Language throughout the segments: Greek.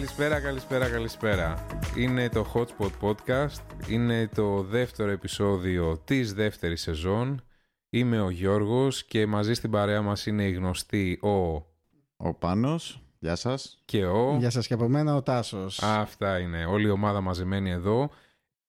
Καλησπέρα, καλησπέρα, καλησπέρα. Είναι το Hotspot Podcast. Είναι το δεύτερο επεισόδιο της δεύτερης σεζόν. Είμαι ο Γιώργος και μαζί στην παρέα μας είναι η γνωστή ο... Ο Πάνος, γεια σας. Και ο... Γεια σας και από μένα ο Τάσος. Αυτά είναι. Όλη η ομάδα μαζεμένη εδώ.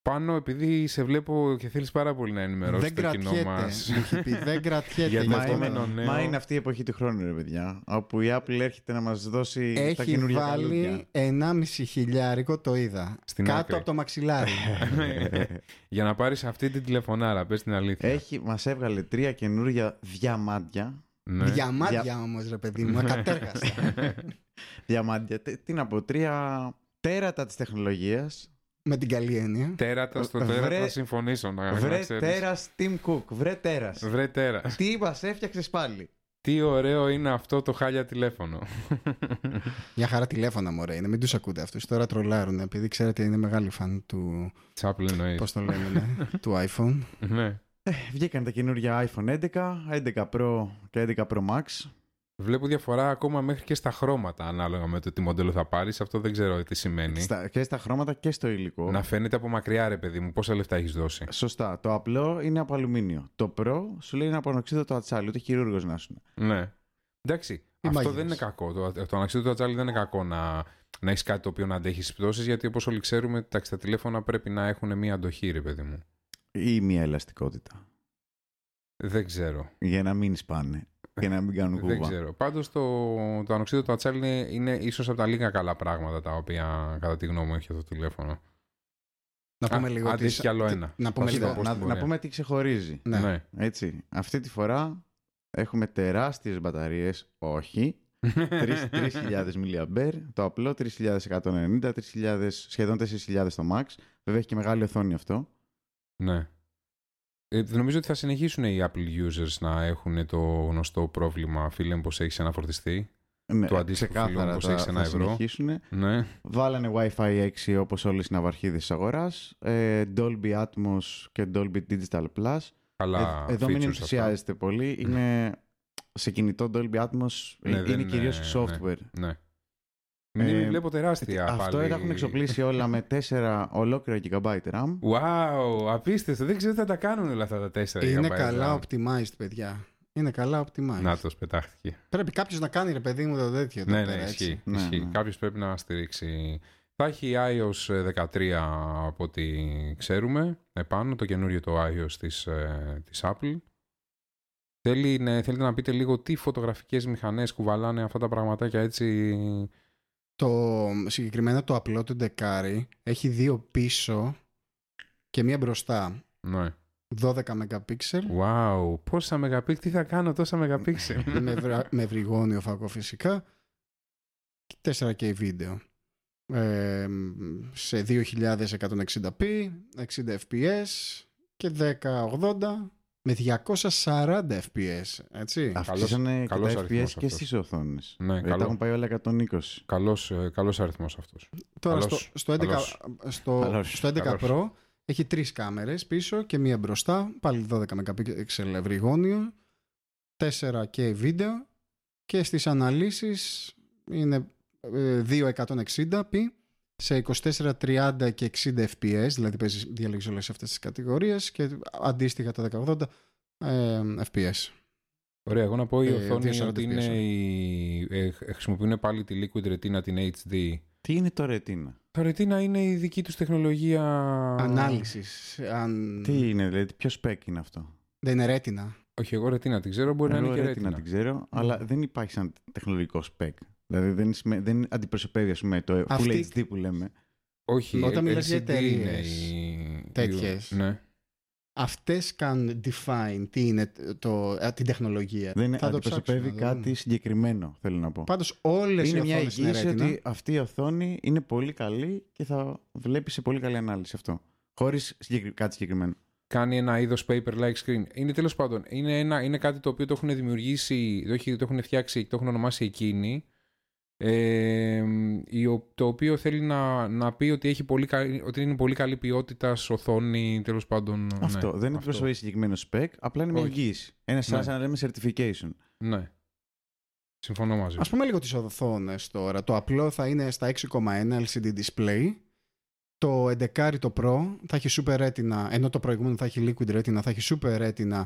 Πάνω επειδή σε βλέπω και θέλεις πάρα πολύ να ενημερώσεις δεν το κοινό μας. Μου έχει πει, δεν κρατιέται. Για το γι' Μα αυτό είναι, επόμενο δεν- νέο. μα είναι αυτή η εποχή του χρόνου, ρε παιδιά. Όπου η Apple έρχεται να μας δώσει τα Έχει καινούργια βάλει 1,5 χιλιάρικο το είδα. Στην κάτω άκρη. από το μαξιλάρι. καλούδια. Για να πάρεις αυτή την τηλεφωνάρα, πες την αλήθεια. Έχει, μας έβγαλε τρία καινούργια διαμάντια. Ναι. Διαμάντια Δια- όμως ρε παιδί μου, ακατέργαστα. διαμάντια. Τι, τι να πω, τρία τέρατα της τεχνολογίας. Με την καλή έννοια. Τέρατας στο Βρε- τέρατα θα συμφωνήσω να, να Βρε ξέρεις. τέρας Tim Cook, βρε τέρας. Βρε τέρας. Τι μας έφτιαξες πάλι. Τι ωραίο είναι αυτό το χάλια τηλέφωνο. Μια χαρά τηλέφωνα μωρέ είναι, μην τους ακούτε αυτούς. Τώρα τρολάρουν επειδή ξέρετε είναι μεγάλη φαν του, Τσάπλ εννοείς. πώς το λένε, ναι, του iPhone. Ναι. Ε, βγήκαν τα καινούργια iPhone 11, 11 Pro και 11 Pro Max. Βλέπω διαφορά ακόμα μέχρι και στα χρώματα ανάλογα με το τι μοντέλο θα πάρεις. Αυτό δεν ξέρω τι σημαίνει. Στα, και στα χρώματα και στο υλικό. Να φαίνεται από μακριά ρε παιδί μου πόσα λεφτά έχεις δώσει. Σωστά. Το απλό είναι από αλουμίνιο. Το Pro σου λέει είναι από ανοξίδωτο το ατσάλι, ούτε χειρούργος να σου. είναι. Ναι. Εντάξει. Οι αυτό μάγειρες. δεν είναι κακό. Το, το αναξίδωτο ατσάλι δεν είναι κακό να, να έχεις κάτι το οποίο να αντέχεις τι πτώσεις, γιατί όπως όλοι ξέρουμε, εντάξει, τα τηλέφωνα πρέπει να έχουν μία αντοχή, ρε παιδί μου. Ή μια ελαστικότητα. Δεν ξέρω. Για να μην σπάνε και να μην κάνουν Δεν κούβα. ξέρω. Πάντως το, το ανοξίδωτο ατσάλι είναι, είναι ίσως από τα λίγα καλά πράγματα τα οποία κατά τη γνώμη μου έχει αυτό το τηλέφωνο. Να πούμε Α, λίγο αντέχει τις- κι άλλο ένα. Να πούμε Όχι, λίγο. θα πω να, στην να πορεία. πούμε τι ξεχωρίζει. Ναι. Έτσι. Αυτή τη φορά έχουμε τεράστιες μπαταρίες. Όχι. 3.000 mAh. Το απλό 3.190, 3.000, σχεδόν 4.000 το Max. Βέβαια έχει και μεγάλη οθόνη αυτό. Ναι. Ε, νομίζω ότι θα συνεχίσουν οι Apple users να έχουν το γνωστό πρόβλημα, φίλε μου, πως έχεις ένα φορτιστή. Ναι, Το αντίστοιχο ξεκάθαρα φίλο όπως θα, έχεις ένα θα ευρώ. συνεχίσουν. Ναι. Βάλανε Wi-Fi 6 όπως όλες οι ναυαρχίδες της αγοράς. Ε, Dolby Atmos και Dolby Digital Plus. Καλά Ε, εδώ μην features ενθουσιάζεστε πολύ. Είναι σε κινητό Dolby Atmos. Ναι, είναι δεν- κυρίως ναι, software. αυτά. Ναι. Μνήμη Ε, βλέπω τεράστια Αυτό πάλι. τα έχουν εξοπλίσει όλα με 4 ολόκληρα GB RAM. Wow, απίστευτο. Δεν ξέρω τι θα τα κάνουν όλα αυτά τα τέσσερα. Είναι gigabyte καλά RAM. optimized παιδιά. Είναι καλά optimized. Νάτος, πετάχτηκε. Πρέπει κάποιος να κάνει ρε παιδί μου το τέτοιο. εδώ ναι, πέρα, ναι, έτσι. ισχύει. Ναι, ισχύει. ναι. Κάποιος πρέπει να στηρίξει. Θα έχει iOS 13 από ό,τι ξέρουμε επάνω, το καινούριο το iOS της, ε, της Apple. Θέλει, ναι, θέλετε να πείτε λίγο τι φωτογραφικές μηχανές κουβαλάνε αυτά τα πραγματάκια έτσι. Το συγκεκριμένα το απλό του δεκάρι έχει δύο πίσω και μία μπροστά. Ναι. 12 MP Wow, πόσα μεγαπίξελ, τι θα κάνω τόσα μεγαπίξελ. με, βρα- με βρυγόνιο φακό φυσικά και 4K βίντεο. Ε, σε 2160p, 60 fps και 1080 με 240 FPS. Έτσι. Αυξήσανε και FPS και στις οθόνες. Ναι, δηλαδή, τα έχουν πάει όλα 120. Καλός καλός αριθμός. Τώρα στο, στο 11, στο, 11. Pro έχει τρεις κάμερες πίσω και μία μπροστά. Πάλι 12 MP ευρυγόνιο. 4K βίντεο. Και στις αναλύσεις είναι ε, 260p σε 24, 30 και 60 FPS, δηλαδή παίζεις διαλέγεις όλες αυτές τις κατηγορίες και αντίστοιχα τα 1080 ε, FPS. Ωραία, εγώ να πω η ε, οθόνη ότι είναι ναι. ε, χρησιμοποιούν πάλι τη Liquid Retina, την HD. Τι είναι το Retina? Το Retina είναι η δική τους τεχνολογία... Ανάλυσης. Τι είναι, δηλαδή ποιο spec είναι αυτό; Δεν είναι Retina. Όχι, εγώ Retina την ξέρω, μπορεί να είναι και Retina. Retina. την ξέρω, ναι. αλλά δεν υπάρχει σαν τεχνολογικό spec. Δηλαδή δεν, σημαίνει- δεν αντιπροσωπεύει, ας πούμε, το Αυτή- Full HD που λέμε. Όχι, Όταν ε, μιλάς για LCD είναι εταιρείες η... τέτοιες. η- Ναι. Αυτές κάνουν define τι είναι το, ε, την τεχνολογία. Δεν Θα το αντιπροσωπεύει ψάξουμε, να δούμε. κάτι συγκεκριμένο, θέλω να πω. Πάντως όλες είναι οι μια οθόνες είναι εγγύηση Retina. ότι αυτή η οθόνη είναι πολύ καλή και θα βλέπει σε πολύ καλή ανάλυση αυτό. Χωρίς κάτι συγκεκριμένο. Κάνει ένα είδος paper-like screen. Είναι τέλος πάντων, είναι, ένα, είναι κάτι το οποίο το έχουν δημιουργήσει, το, έχει- το έχουν φτιάξει και το έχουν ονομάσει εκείνοι. Ε, η ο- το οποίο θέλει να, να πει ότι, έχει πολύ, καλή- ότι είναι πολύ καλή ποιότητα σε οθόνη, τέλος πάντων. αυτό. ναι, δεν αντιπροσωπεύει συγκεκριμένο spec, απλά είναι μια Όχι. εγγύηση. Ένα σαν Ναι. να λέμε certification. Ναι. Συμφωνώ μαζί. Ας πούμε λίγο τις οθόνες τώρα. Το απλό θα είναι στα 6,1 LCD display. Το 11 το Pro θα έχει Super Retina, ενώ το προηγούμενο θα έχει Liquid Retina, θα έχει Super Retina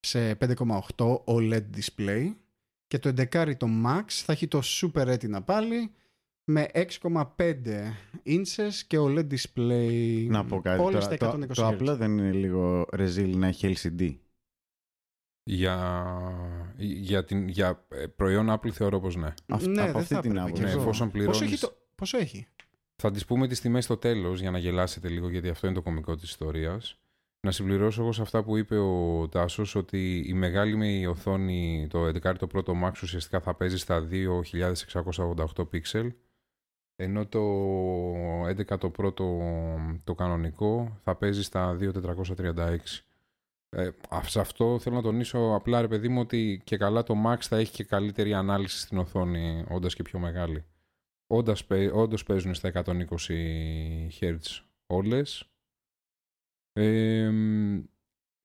σε 5,8 OLED display. Και το 11 το Max θα έχει το Super Retina πάλι με 6,5 inches και OLED display. Να πω κάτι. Όλες Τώρα, τα το, 120 το Hz. απλό δεν είναι λίγο ρεζίλ να έχει LCD. Για, για, την, για ε, προϊόν Apple θεωρώ πως ναι. Αυ- Ναι, από δεν αυτή θα την έπρεπε άποψη. κι Ναι, εγώ. εφόσον Πόσο πληρώνεις... έχει, το... Πόσο έχει; Θα τις πούμε τις τιμές στο τέλος για να γελάσετε λίγο γιατί αυτό είναι το κωμικό της ιστορίας. Να συμπληρώσω εγώ σε αυτά που είπε ο Τάσος ότι η μεγάλη με η οθόνη, το 11 το πρώτο Max ουσιαστικά θα παίζει στα 2688 πίξελ ενώ το 11 το πρώτο το κανονικό θα παίζει στα 2436. Ε, α- σε αυτό θέλω να τονίσω απλά ρε παιδί μου ότι και καλά το Max θα έχει και καλύτερη ανάλυση στην οθόνη όντας και πιο μεγάλη. Όντας, παί- όντως παίζουν στα 120 Hz όλες. Ε, μ,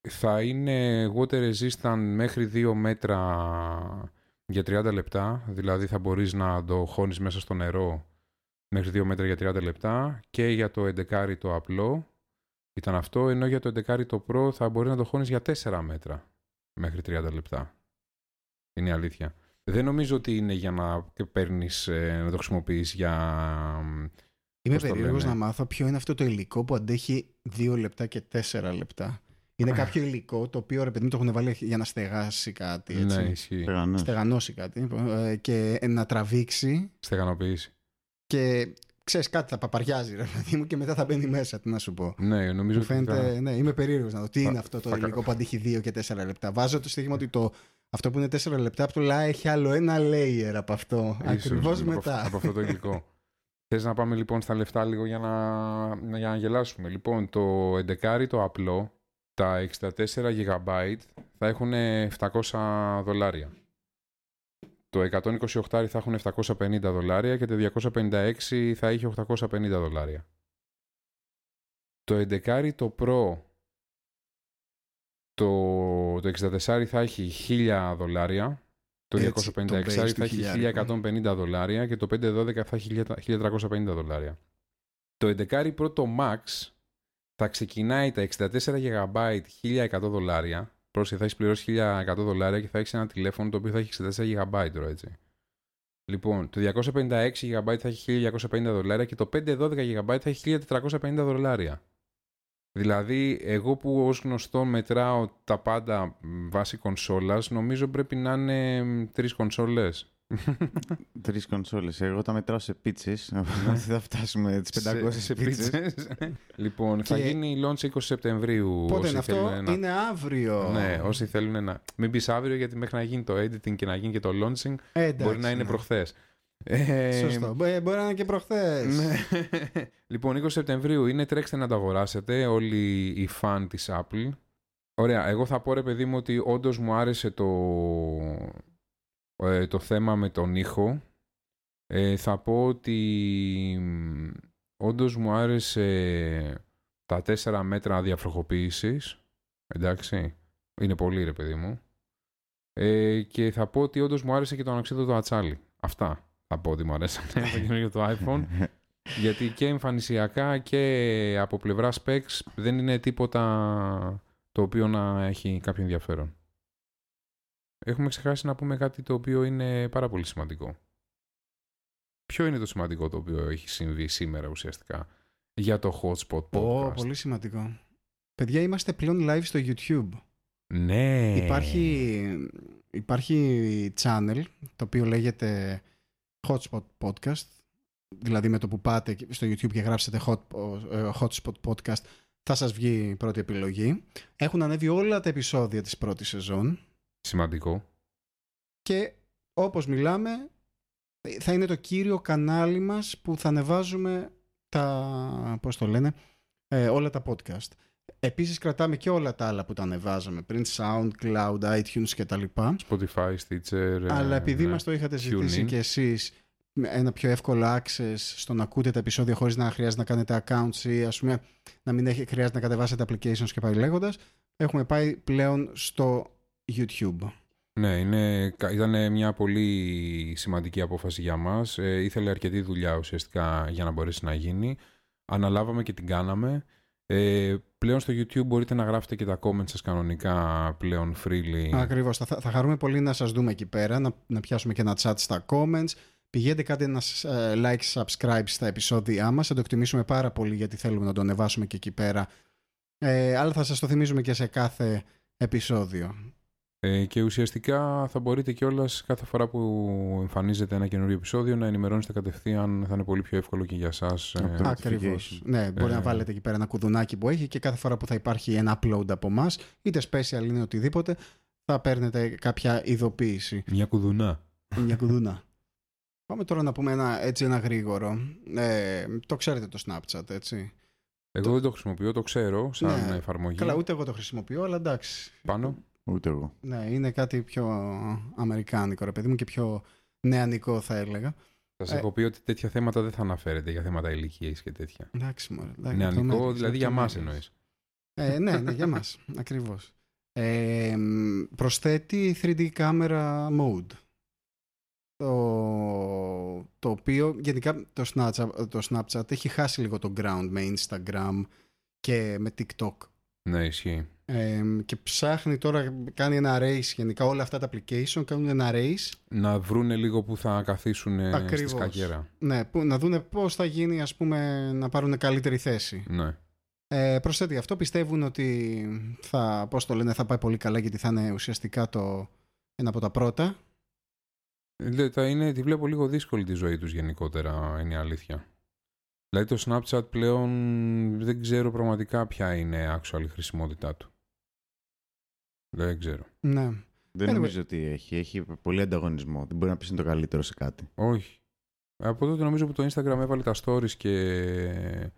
θα είναι water resistant μέχρι 2 μέτρα για 30 λεπτά, δηλαδή θα μπορείς να το χώνεις μέσα στο νερό μέχρι 2 μέτρα για 30 λεπτά και για το 11 το απλό ήταν αυτό, ενώ για το 11 το Pro θα μπορεί να το χώνεις για 4 μέτρα μέχρι 30 λεπτά. Είναι η αλήθεια. Δεν νομίζω ότι είναι για να παίρνεις, ε, να το χρησιμοποιείς για... Είμαι Πώς το περίεργος λένε; να μάθω ποιο είναι αυτό το υλικό που αντέχει 2 λεπτά και 4 λεπτά. Είναι κάποιο υλικό το οποίο ρε παιδί μου το έχουν βάλει για να στεγάσει κάτι. Έτσι. Ναι, ισχύει. Στεγανός. Στεγανώσει κάτι ε, και να τραβήξει Στεγανοποίηση. και ξέρεις κάτι θα παπαριάζει ρε παιδί μου και μετά θα μπαίνει μέσα. Τι να σου πω. Ναι, νομίζω Μου ότι θα- φαίνεται, ναι, είμαι περίεργος να δω τι Θα- είναι αυτό το θα- υλικό που αντέχει 2 και 4 λεπτά. Βάζω το στοίχημα ότι το, αυτό που είναι 4 λεπτά από το λά έχει άλλο ένα layer από αυτό. Ίσως, Ακριβώς από μετά. αυτό- Από αυτό το υλικό. Θες να πάμε λοιπόν στα λεφτά λίγο για να, να- για να γελάσουμε. Λοιπόν, το 11 το απλό, τα 64 GB θα έχουν 700 δολάρια. Το 128 θα έχουν 750 δολάρια και το 256 θα έχει 850 δολάρια. Το 11 το Pro το, το 64 θα έχει 1000 δολάρια το Έτσι, 256 το base θα του έχει χιλιάρικου. 1150 δολάρια και το 512 θα έχει 1350 δολάρια. Το 11 Pro το Max θα ξεκινάει τα 64 GB 1100 δολάρια. Πρόσεχε, θα έχεις πληρώσει 1100 δολάρια και θα έχεις ένα τηλέφωνο το οποίο θα έχει 64 GB τώρα, έτσι. Λοιπόν, το 256 GB θα έχει 1250 δολάρια και το 512 GB θα έχει 1450 δολάρια. Δηλαδή, εγώ που ως γνωστό μετράω τα πάντα μ, βάσει κονσόλας, νομίζω πρέπει να είναι μ, τρεις κονσόλες. Τρεις κονσόλες. Εγώ τα μετράω σε πίτσες. θα φτάσουμε τις 500 σε, σε πίτσες. πίτσες. λοιπόν, θα Και- γίνει launch 20 Σεπτεμβρίου. Πότε όσοι είναι αυτό, θέλουν να- είναι αύριο. Ναι, όσοι θέλουν να. Μην πεις αύριο, γιατί μέχρι να γίνει το editing και να γίνει και το launching, Ε, εντάξει, μπορεί να είναι ναι. Προχθές. Ε, Σωστό. Μπο- Μπορεί να είναι και προχθές. ναι. λοιπόν, 20 Σεπτεμβρίου είναι τρέξτε να το αγοράσετε όλοι οι φαν της Apple. Ωραία, εγώ θα πω ρε παιδί μου ότι όντως μου άρεσε το, ε, το θέμα με τον ήχο. Ε, θα πω ότι όντως μου άρεσε τα τέσσερα μέτρα διαφροχοποίησης. Εντάξει, είναι πολύ ρε παιδί μου. Ε, και θα πω ότι όντως μου άρεσε και το ανοξίδωτο ατσάλι. Αυτά θα πω ότι μου αρέσανε το καινούργιο το iPhone. Γιατί και εμφανισιακά και από πλευρά specs δεν είναι τίποτα το οποίο να έχει κάποιο ενδιαφέρον. Έχουμε ξεχάσει να πούμε κάτι το οποίο είναι πάρα πολύ σημαντικό. Ποιο είναι το σημαντικό το οποίο έχει συμβεί σήμερα ουσιαστικά για το Hotspot Ω, Podcast; πολύ σημαντικό. Παιδιά, είμαστε πλέον live στο YouTube. Ναι. Υπάρχει, υπάρχει channel το οποίο λέγεται Hotspot Podcast. Δηλαδή με το που πάτε στο YouTube και γράψετε hot, ε, Hotspot Podcast θα σας βγει η πρώτη επιλογή. Έχουν ανέβει όλα τα επεισόδια της πρώτης σεζόν Σημαντικό. και όπως μιλάμε θα είναι το κύριο κανάλι μας που θα ανεβάζουμε τα, πώς το λένε, ε, όλα τα podcast. Επίσης κρατάμε και όλα τα άλλα που τα ανεβάζαμε πριν, SoundCloud, iTunes και τα λοιπά. Spotify, Stitcher. Αλλά ε, επειδή ναι. μας το είχατε TuneIn. ζητήσει και εσείς με ένα πιο εύκολο access στο να ακούτε τα επεισόδια χωρίς να χρειάζεται να κάνετε accounts ή ας πούμε να μην έχει, χρειάζεται να κατεβάσετε applications και πάει λέγοντας, έχουμε πάει πλέον στο YouTube. Ναι, είναι, ήταν μια πολύ σημαντική απόφαση για μας. Ε, ήθελε αρκετή δουλειά ουσιαστικά για να μπορέσει να γίνει. Αναλάβαμε και την κάναμε. Ε, πλέον στο YouTube μπορείτε να γράφετε και τα comments σας κανονικά πλέον freely. Ακριβώς. Θα, θα χαρούμε πολύ να σας δούμε εκεί πέρα, να, να πιάσουμε και ένα chat στα comments. Πηγαίνετε κάτι ένα ε, like, subscribe στα επεισόδια μας. Θα το εκτιμήσουμε πάρα πολύ γιατί θέλουμε να το ανεβάσουμε και εκεί πέρα. Ε, αλλά θα σας το θυμίζουμε και σε κάθε επεισόδιο. Ε, και ουσιαστικά θα μπορείτε κιόλας κάθε φορά που εμφανίζεται ένα καινούριο επεισόδιο να ενημερώνεστε κατευθείαν. Θα είναι πολύ πιο εύκολο και για εσάς. Αυτό. Ακριβώς. Ναι, μπορεί Ε. να βάλετε εκεί πέρα ένα κουδουνάκι που έχει και κάθε φορά που θα υπάρχει ένα upload από εμάς, είτε special είναι οτιδήποτε, θα παίρνετε κάποια ειδοποίηση. Μια κουδουνά. Μια κουδούνα. Πάμε τώρα να πούμε ένα, έτσι ένα γρήγορο. Ε, το ξέρετε το Snapchat, έτσι. Εγώ δεν το χρησιμοποιώ, το ξέρω σαν Ναι. εφαρμογή. Καλά, ούτε εγώ το χρησιμοποιώ, αλλά εντάξει. Πάνω. Ούτε εγώ. Ναι, είναι κάτι πιο αμερικάνικο, ρε παιδί μου, και πιο νεανικό θα έλεγα. Σα Ε. έχω πει ότι τέτοια θέματα δεν θα αναφέρετε για θέματα ηλικίας και τέτοια. Εντάξει, μωρέ. εντάξει, Νεανικό, λεπτομέρειες, δηλαδή για εμά λεπτομέρειες. εννοείς. Ε, ναι, ναι, για μας, ακριβώς. Ε, μ, προσθέτει 3D camera mode. Το, το οποίο γενικά το Snapchat, το Snapchat έχει χάσει λίγο το ground με Instagram και με TikTok. Ναι, ισχύει. Ε, και ψάχνει τώρα, κάνει ένα race γενικά όλα αυτά τα application κάνουν ένα race Να βρούνε λίγο που θα καθίσουν ε, στη Ακριβώς. σκακέρα. ναι, που, να δούνε πώς θα γίνει ας πούμε να πάρουν καλύτερη θέση. Ναι. Ε, προσθέτει αυτό, πιστεύουν ότι θα, πώς το λένε, θα πάει πολύ καλά γιατί θα είναι ουσιαστικά το ένα από τα πρώτα. Ε, τα είναι, τη βλέπω λίγο δύσκολη τη ζωή τους γενικότερα, είναι η αλήθεια. Δηλαδή το Snapchat πλέον δεν ξέρω πραγματικά ποια είναι actual η χρησιμότητά του. Δεν ξέρω. Ναι. Δεν Anyway. νομίζω ότι έχει. Έχει πολύ ανταγωνισμό. Δεν μπορεί να πεις είναι το καλύτερο σε κάτι. Όχι. Από τότε νομίζω που το Instagram έβαλε τα stories και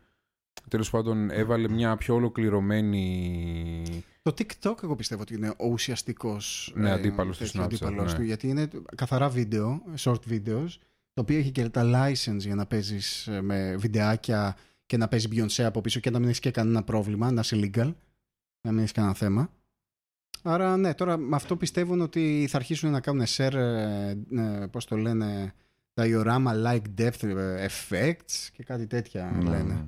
τέλος πάντων έβαλε μια πιο ολοκληρωμένη... Το TikTok εγώ πιστεύω ότι είναι ο ουσιαστικός Ναι, αντίπαλος του τέτοιο Snapchat, αντίπαλος ναι. του, γιατί είναι καθαρά βίντεο, short videos, το οποίο έχει και τα license για να παίζεις ε, με βιντεάκια και να παίζει Beyoncé από πίσω και να μην έχεις και κανένα πρόβλημα, να είσαι legal, να μην έχεις κανένα θέμα. Άρα ναι, τώρα με αυτό πιστεύουν ότι θα αρχίσουν να κάνουν share, ε, ε, πώς το λένε, diorama like depth ε, effects και κάτι τέτοια Ναι, λένε. ναι.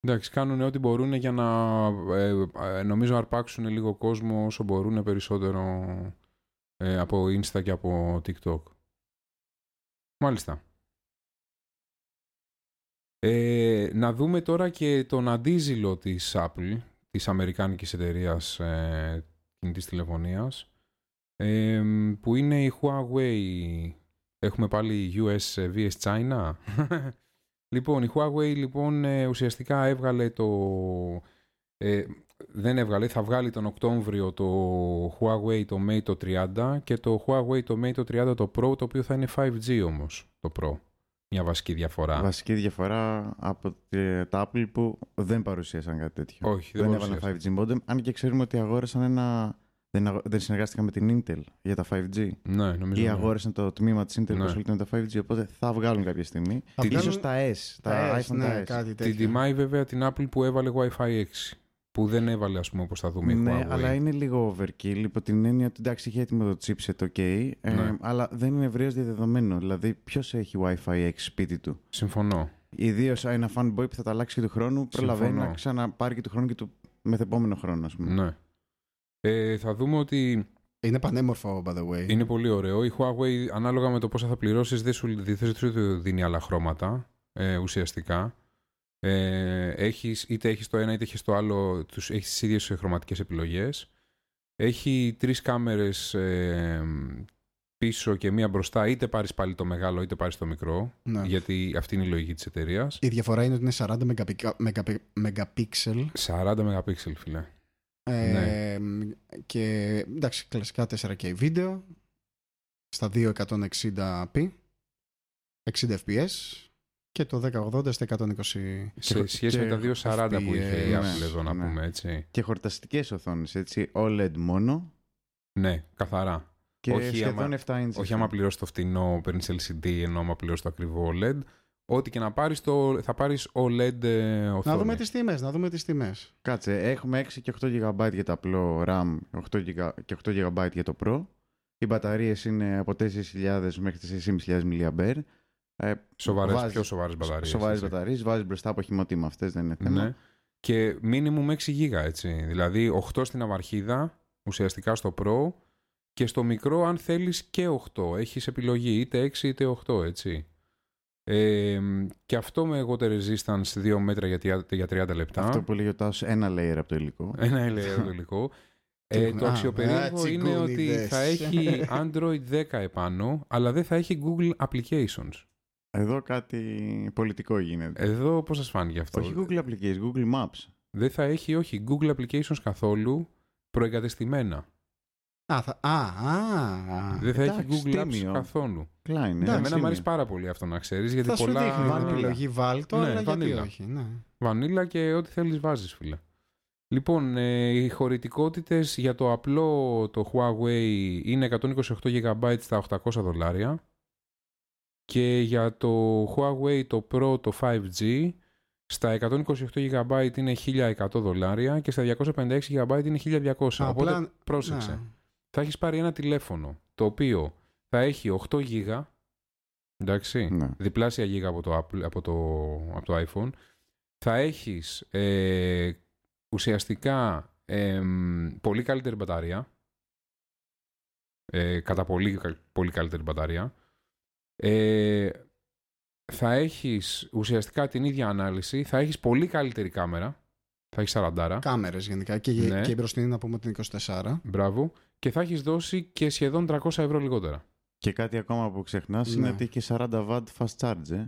Εντάξει, κάνουν ό,τι μπορούν για να ε, ε, νομίζω να αρπάξουν λίγο κόσμο όσο μπορούν περισσότερο ε, από Insta και από TikTok. Μάλιστα. Ε, να δούμε τώρα και τον αντίζηλο της Apple, της αμερικάνικης εταιρείας ε, κινητής τηλεφωνίας, ε, που είναι η Huawei. Έχουμε πάλι US vs China. λοιπόν, η Huawei λοιπόν ε, ουσιαστικά έβγαλε το... Ε, δεν έβγαλε, θα βγάλει τον Οκτώβριο το Huawei το Mate το 30 και το Huawei το Mate το 30 το Pro, το οποίο θα είναι 5G όμως, το Pro. Μια βασική διαφορά. Βασική διαφορά από τη- τα Apple που δεν παρουσίασαν κάτι τέτοιο. Όχι, δεν, δεν έβαλαν παρουσίασε. 5G modem, αν και ξέρουμε ότι αγόρασαν ένα. Δεν, αγο- δεν συνεργάστηκαν με την Intel για τα 5G. Ναι, νομίζω. Ή ναι. αγόρασαν το τμήμα της Intel Ναι. που ασχολείται με τα 5G, οπότε θα βγάλουν κάποια στιγμή. Θα Τι- βγάλουν Ίσως τα S, τα, S, iPhone ναι, τα S. κάτι Την τέτοιο. τιμάει βέβαια την Apple που έβαλε Wi-Fi 6. Που δεν έβαλε, ας πούμε, όπως θα δούμε η Ναι, Huawei. αλλά είναι λίγο overkill υπό την έννοια ότι εντάξει, είχε έτοιμο το chipset, ok, ε, Ναι. αλλά δεν είναι ευρέως διαδεδομένο. Δηλαδή, ποιος έχει Wi-Fi 6 σπίτι του; Συμφωνώ. Ιδίως ένα fanboy που θα τα αλλάξει και του χρόνου, προλαβαίνει Συμφωνώ. να ξαναπάρει και του χρόνου και του μεθεπόμενο χρόνο, ας πούμε. Ναι. Ε, θα δούμε ότι Είναι πανέμορφο, by the way. είναι πολύ ωραίο. Η Huawei, ανάλογα με το πόσα θα πληρώσεις, δεν σου, δεν σου δίνει άλλα χρώματα, ε, ουσιαστικά. Ε, έχεις, είτε έχεις το ένα είτε έχεις το άλλο, τους, έχεις τις ίδιες χρωματικές επιλογές. Έχει τρεις κάμερες ε, πίσω και μία μπροστά, είτε πάρεις πάλι το μεγάλο είτε πάρεις το μικρό, Ναι. γιατί αυτή είναι η λογική της εταιρείας. Η διαφορά είναι ότι είναι 40 μεγαπικα- μεγαπι- μεγαπίξελ 40 MP, φίλε. ε, Ναι. και εντάξει κλασικά 4K βίντεο στα 2160p 60 fps και το 1080 στα 120 Σε Και- σχέση και με τα 240 που είχε η FPS, Apple εδώ, να ναι. πούμε έτσι. Και χορταστικές οθόνες, έτσι. OLED μόνο. Ναι, καθαρά. Και Όχι σχεδόν άμα- 7 inches. Όχι άμα πληρώσει το φτηνό, παίρνεις LCD, ενώ άμα πληρώσει το ακριβό OLED. Ό,τι και να πάρεις, θα πάρεις OLED ε, οθόνη. Να δούμε τις τιμές, να δούμε τις τιμές. Κάτσε, έχουμε 6 και 8 GB για το απλό RAM 8 GB και 8 GB για το Pro. Οι μπαταρίες είναι από 4.000 μέχρι 4.500 mAh. Ε, Σοβαρές, βάζεις- πιο σοβαρές μπαταρίες. Σοβαρές έτσι. μπαταρίες. Βάζεις μπροστά από χυμωτή με αυτές, δεν είναι θέμα. Ναι. Και minimum 6 γίγα, έτσι. Δηλαδή 8 στην αυαρχίδα, ουσιαστικά στο Pro, και στο μικρό αν θέλεις και 8. Έχεις επιλογή είτε 6 είτε 8, έτσι. Ε, και αυτό με water resistance 2 μέτρα για, τια- για 30 λεπτά. Αυτό που λέει ο Τάσος, ένα layer από το υλικό. Ένα ελαιό υλικό. Ε, Τι- το α, αξιοπερίεργο α, είναι ότι τσιγκούνιδες. θα έχει Android 10 επάνω, αλλά δεν θα έχει Google Applications. Εδώ κάτι πολιτικό γίνεται. Εδώ πώς σας φάνηκε αυτό; όχι Google Applications, Google Maps. Δεν θα έχει, όχι, Google Applications καθόλου προεγκατεστημένα. Α, θα, α, α, α. Δεν θα έχει εντάξει, Google Apps τίμιο. καθόλου. Κλά είναι. Εντάξει, Εμένα μου αρέσει είναι. πάρα πολύ αυτό να ξέρεις, γιατί Θα σου πολλά... δείχνει την βανίλα. επιλογή βάλτο, Ναι, αλλά γιατί βανίλα. όχι. Ναι. Βανίλα και ό,τι θέλεις βάζεις, φίλε. Λοιπόν, ε, οι χωρητικότητες για το απλό το Huawei είναι 128 GB στα 800 δολάρια και για το Huawei το Pro το 5G στα 128 GB είναι 1100 δολάρια και στα 256 GB είναι 1200. Οπότε Απλά, πρόσεξε. ναι. θα έχεις πάρει ένα τηλέφωνο το οποίο θα έχει 8 GB εντάξει, Ναι. διπλάσια γίγα από το, Apple- από το, από το iPhone θα έχεις ε, ουσιαστικά εμ, πολύ καλύτερη μπαταρία ε, κατά πολύ, κα- πολύ καλύτερη μπαταρία ε, θα έχεις ουσιαστικά την ίδια ανάλυση θα έχεις πολύ καλύτερη κάμερα θα έχεις 40 Κάμερες γενικά. Και, Ναι. και η μπροστινή να πούμε την 24. μπράβο και θα έχεις δώσει και σχεδόν 300 ευρώ λιγότερα Και κάτι ακόμα που ξεχνάς είναι Ναι. ότι έχει και 40 W fast charge. Ε.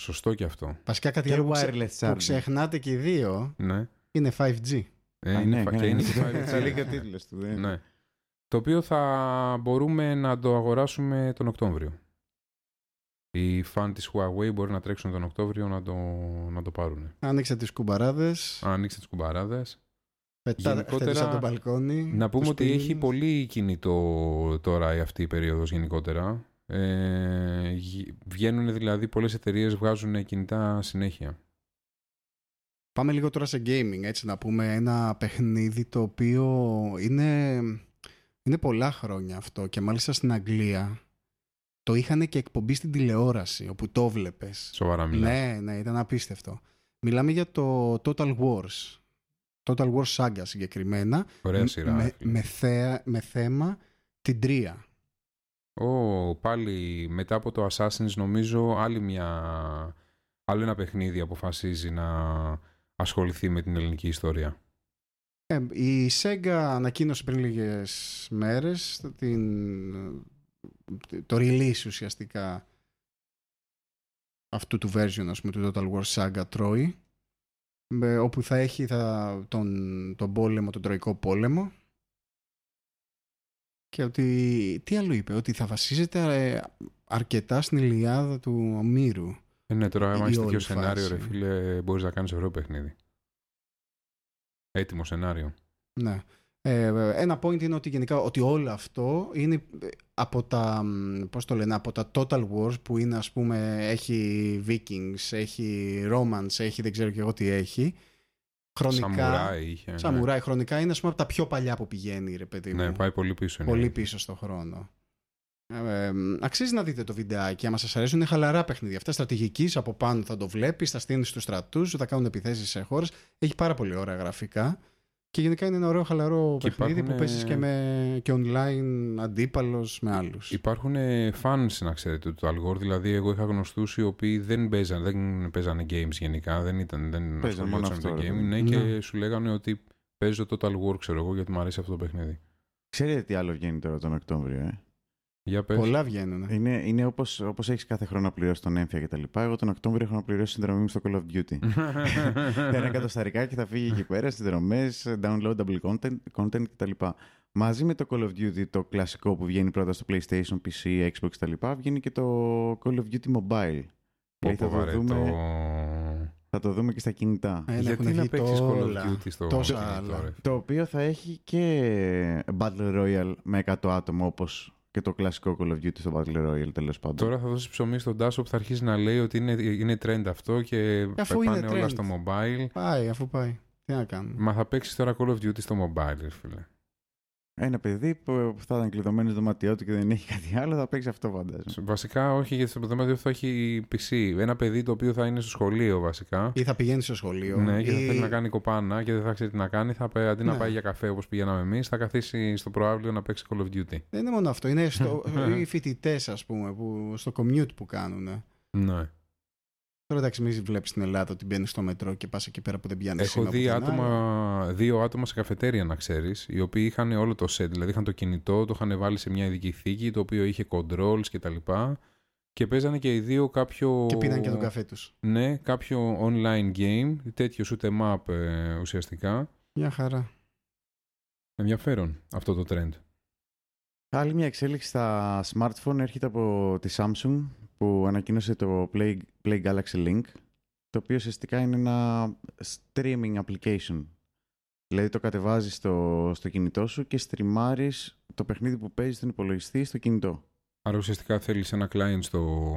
σωστό και αυτό Βασικά κάτι Και άλλο που, ξε- wireless που charge. ξεχνάτε και οι δύο ναι, είναι 5G. ε, Α, είναι, ναι, φα- ναι, και ναι. είναι και Θα 5G. λέει και ο τίτλος του. δεν- Ναι. Το οποίο θα μπορούμε να το αγοράσουμε τον Οκτώβριο. Οι φαν της Huawei μπορεί να τρέξουν τον Οκτώβριο να το, να το πάρουν. Άνοιξε τις κουμπαράδες, Αν ανοίξετε τις κουμπαράδες. πετάτε γενικότερα, χτες από το μπαλκόνι. Να πούμε το ότι σπίτι. έχει πολύ κινητό τώρα η αυτή η περίοδος γενικότερα. Ε, γι- βγαίνουν δηλαδή πολλές εταιρείες βγάζουν κινητά συνέχεια. Πάμε λίγο τώρα σε gaming, έτσι να πούμε ένα παιχνίδι το οποίο είναι, είναι πολλά χρόνια αυτό και μάλιστα στην Αγγλία το είχαν και εκπομπή στην τηλεόραση όπου το βλέπες. Σοβαρά μιλάω. Ναι, ναι, ήταν απίστευτο. Μιλάμε για το Total Wars. Total Wars Saga συγκεκριμένα. Ωραία σειρά. Με, φίλε. με, θέα- με θέμα την τρία. Ω, πάλι μετά από το Assassin's νομίζω άλλη μια, άλλο ένα παιχνίδι αποφασίζει να ασχοληθεί με την ελληνική ιστορία. Ε, η Sega ανακοίνωσε πριν λίγες μέρες την, το release ουσιαστικά αυτού του version ας πούμε του Total War Saga Troy με- όπου θα έχει θα, τον, τον πόλεμο, τον Τροϊκό πόλεμο και ότι τι άλλο είπε, ότι θα βασίζεται ε, αρκετά στην Ιλιάδα του Ομήρου. Ε, ναι, τώρα άμα Η έχει όλη τέτοιο σενάριο, ρε φάση. φίλε, μπορείς να κάνεις ωραίο παιχνίδι. Έτοιμο σενάριο. Ναι. Ε, ένα point είναι ότι γενικά ότι όλο αυτό είναι ε, από τα, μ, πώς το λένε, από τα Total Wars που είναι ας πούμε έχει Vikings, έχει Romance, έχει δεν ξέρω και εγώ τι έχει. Χρονικά, Σαμουράι είχε. ναι. Σαμουράι, χρονικά είναι ας πούμε από τα πιο παλιά που πηγαίνει ρε παιδί μου. Ναι, πάει πολύ πίσω. είναι. Πολύ πίσω στο χρόνο. Ε, ε, αξίζει να δείτε το βιντεάκι. Άμα σας αρέσουν, είναι χαλαρά παιχνίδια. Αυτά στρατηγικής από πάνω θα το βλέπεις, θα στείνεις του στρατούς, θα κάνουν επιθέσεις σε χώρες. Έχει πάρα πολύ ωραία γραφικά. Και γενικά είναι ένα ωραίο χαλαρό Και παιχνίδι που υπάρχουνε- παίζεις και, με, και online αντίπαλος με άλλους. Υπάρχουν fans, να ξέρετε, του Algor. Δηλαδή, εγώ είχα γνωστούς οι οποίοι δεν παίζαν, δεν παίζανε games γενικά. Δεν, ήταν, δεν Παίζαν μόνο ασχολιόντουσαν με το αυτό, game. ρε. Ναι, και Ναι. σου λέγανε ότι παίζω Total War, ξέρω εγώ, γιατί μου αρέσει αυτό το παιχνίδι. Ξέρετε τι άλλο βγαίνει τώρα τον Οκτώβριο, ε; Για πες. Πολλά βγαίνουν. Είναι, είναι όπως, όπως έχεις κάθε χρόνο να πληρώσεις τον έμφυα και τα λοιπά. Εγώ τον Οκτώβριο έχω να πληρώσει συνδρομή μου στο Call of Duty. Ένα εκατοσταρικάκι θα φύγει εκεί πέρα, συνδρομές, downloadable content, content κτλ. Μαζί με το Call of Duty, το κλασικό που βγαίνει πρώτα στο PlayStation, PC, Xbox κτλ. Βγαίνει και το Call of Duty Mobile. Δηλαδή θα, Πω, το βαρετό. δούμε, θα το δούμε και στα κινητά. Ε, ναι, Γιατί έχουν να βγει παίξεις Call of όλα. Duty στο Τόσα κινητό, άλλα. ρε. Το οποίο θα έχει και Battle Royale με 100 άτομα όπως και το κλασικό Call of Duty στο Battle Royale τέλος πάντων. Τώρα θα δώσει ψωμί στον Τάσο που θα αρχίσει να λέει ότι είναι, είναι trend αυτό και Αφού πάνε είναι όλα trend. στο mobile. Πάει, αφού πάει. Τι να κάνουμε. Μα θα παίξεις τώρα Call of Duty στο mobile, ρε φίλε. Ένα παιδί που θα ήταν κλειδωμένος στο δωμάτιό του και δεν έχει κάτι άλλο, θα παίξει αυτό φαντάζομαι. Βασικά, όχι, γιατί στο δωμάτιο θα έχει PC. Ένα παιδί το οποίο θα είναι στο σχολείο, βασικά. Ή θα πηγαίνει στο σχολείο. Ναι, και θα ή- θέλει να κάνει κοπάνα και δεν θα ξέρει τι να κάνει. Θα, πέ- αντί να Ναι. πάει για καφέ όπως πηγαίναμε εμείς, θα καθίσει στο προάβλιο να παίξει Call of Duty. Δεν είναι μόνο αυτό. Είναι στο, οι φοιτητές, ας πούμε, που, στο commute που κάνουν. Ναι. Τώρα εντάξει, μην βλέπεις στην Ελλάδα ότι μπαίνεις στο μετρό και πας εκεί πέρα που δεν πιάνεις Έχω δει άτομα, δύο άτομα σε καφετέρια, να ξέρεις, οι οποίοι είχαν όλο το set. Δηλαδή είχαν το κινητό, το είχαν βάλει σε μια ειδική θήκη, το οποίο είχε controls κτλ. Και, και παίζανε και οι δύο κάποιο. Και πίναν και τον καφέ τους. Ναι, κάποιο online game, τέτοιο shoot em up ε, ουσιαστικά. Μια χαρά. Ενδιαφέρον αυτό το trend. Άλλη μια εξέλιξη στα smartphone έρχεται από τη Samsung που ανακοίνωσε το Play, Play Galaxy Link το οποίο ουσιαστικά είναι ένα streaming application. Δηλαδή το κατεβάζεις στο, στο κινητό σου και στριμάρεις το παιχνίδι που παίζεις στον υπολογιστή στο κινητό. Άρα ουσιαστικά θέλεις ένα client στο,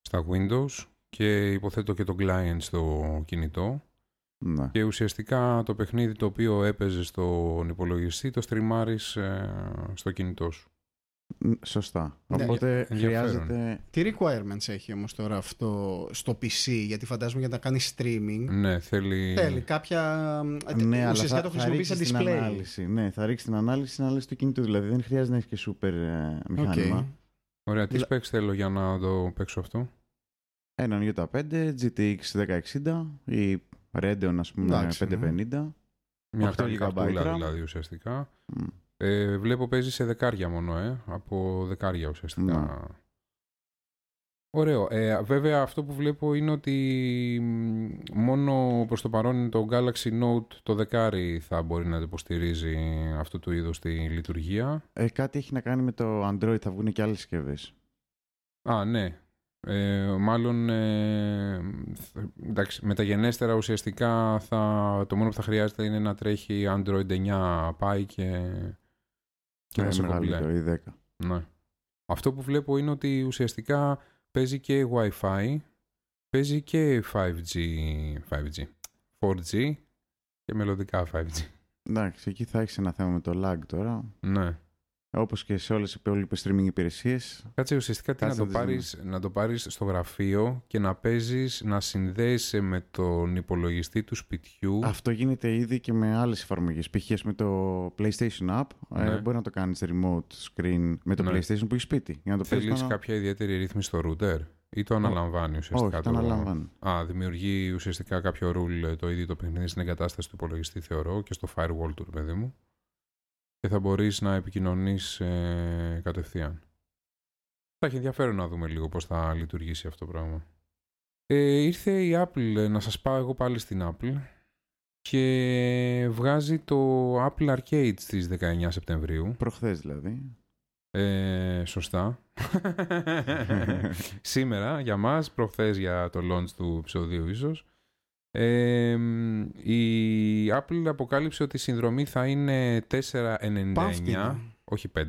στα Windows και υποθέτω και το client στο κινητό Ναι. και ουσιαστικά το παιχνίδι το οποίο έπαιζες στον υπολογιστή το στριμάρεις ε, στο κινητό σου. Μ, Σωστά. Ναι, Οπότε ενδιαφέρον. χρειάζεται... Τι requirements έχει όμως τώρα αυτό στο PC, γιατί φαντάζομαι για να κάνει streaming. Ναι, θέλει... Θέλει κάποια. Ναι, αλλά ουσιαστικά θα, το θα χρησιμοποιείς ρίξεις σαν την display. ανάλυση. Ναι, θα ρίξεις την ανάλυση στην ανάλυση του κινητού. Δηλαδή δεν χρειάζεται να έχεις και super ε, Οκ. μηχάνημα. Ωραία, τι Λα- specs θέλω για να το παίξω αυτό; Έναν Ιωτα 5, GTX 1060 ή Radeon ας πούμε Εντάξει, ναι. 550. Μια 8 καλή GB καρτούλα RAM. δηλαδή ουσιαστικά. Μ. Ε, βλέπω παίζει σε δεκάρια μόνο, ε. Από δεκάρια ουσιαστικά. Ναι. Ωραίο. Ε, βέβαια αυτό που βλέπω είναι ότι μ, μόνο προς το παρόν το Galaxy Note το δεκάρι θα μπορεί να υποστηρίζει αυτού του είδους τη λειτουργία. Ε, κάτι έχει να κάνει με το Android, θα βγουν και άλλες συσκευές. Α, ναι. Ε, μάλλον ε, θ- εντάξει, μεταγενέστερα ουσιαστικά θα, το μόνο που θα χρειάζεται είναι να τρέχει Android 9 πάει και, και θα σε κομπλέ. μεγαλύτερο ή 10. Ναι. Αυτό που βλέπω είναι ότι ουσιαστικά παίζει και Wi-Fi, παίζει και 5G, 5G 4G και μελλοντικά 5G. Εντάξει, εκεί θα έχεις ένα θέμα με το lag τώρα. Ναι. Όπως και σε όλες τις υπόλοιπες streaming υπηρεσίες. Κάτσε ουσιαστικά τι να Κάτσε το, να το πάρεις, να το πάρεις στο γραφείο και να παίζεις, να συνδέεσαι με τον υπολογιστή του σπιτιού. Αυτό γίνεται ήδη και με άλλες εφαρμογές. Π.χ. ας πούμε, το PlayStation App ε, Ναι. μπορεί να το κάνεις remote screen με το Ναι. PlayStation που έχει σπίτι. Για να το παίζεις Θέλεις πάνω- κάποια ιδιαίτερη ρύθμιση στο router ή το αναλαμβάνει ουσιαστικά. Όχι, το αναλαμβάνω. Α, δημιουργεί ουσιαστικά κάποιο rule το ίδιο το παιχνίδι στην εγκατάσταση του υπολογιστή, θεωρώ, και στο firewall του, ρε παιδί μου. Και θα μπορείς να επικοινωνείς ε, κατευθείαν. Θα έχει ενδιαφέρον να δούμε λίγο πώς θα λειτουργήσει αυτό το πράγμα. Ε, ήρθε η Apple, ε, να σας πάω εγώ πάλι στην Apple, και βγάζει το Apple Arcade στις 19 Σεπτεμβρίου. Προχθές δηλαδή. Ε, σωστά. Σήμερα για μας, προχθές για το launch του επεισοδίου ίσως. Ε, η Apple αποκάλυψε ότι η συνδρομή θα είναι 4,99, Παύτινα. όχι 5,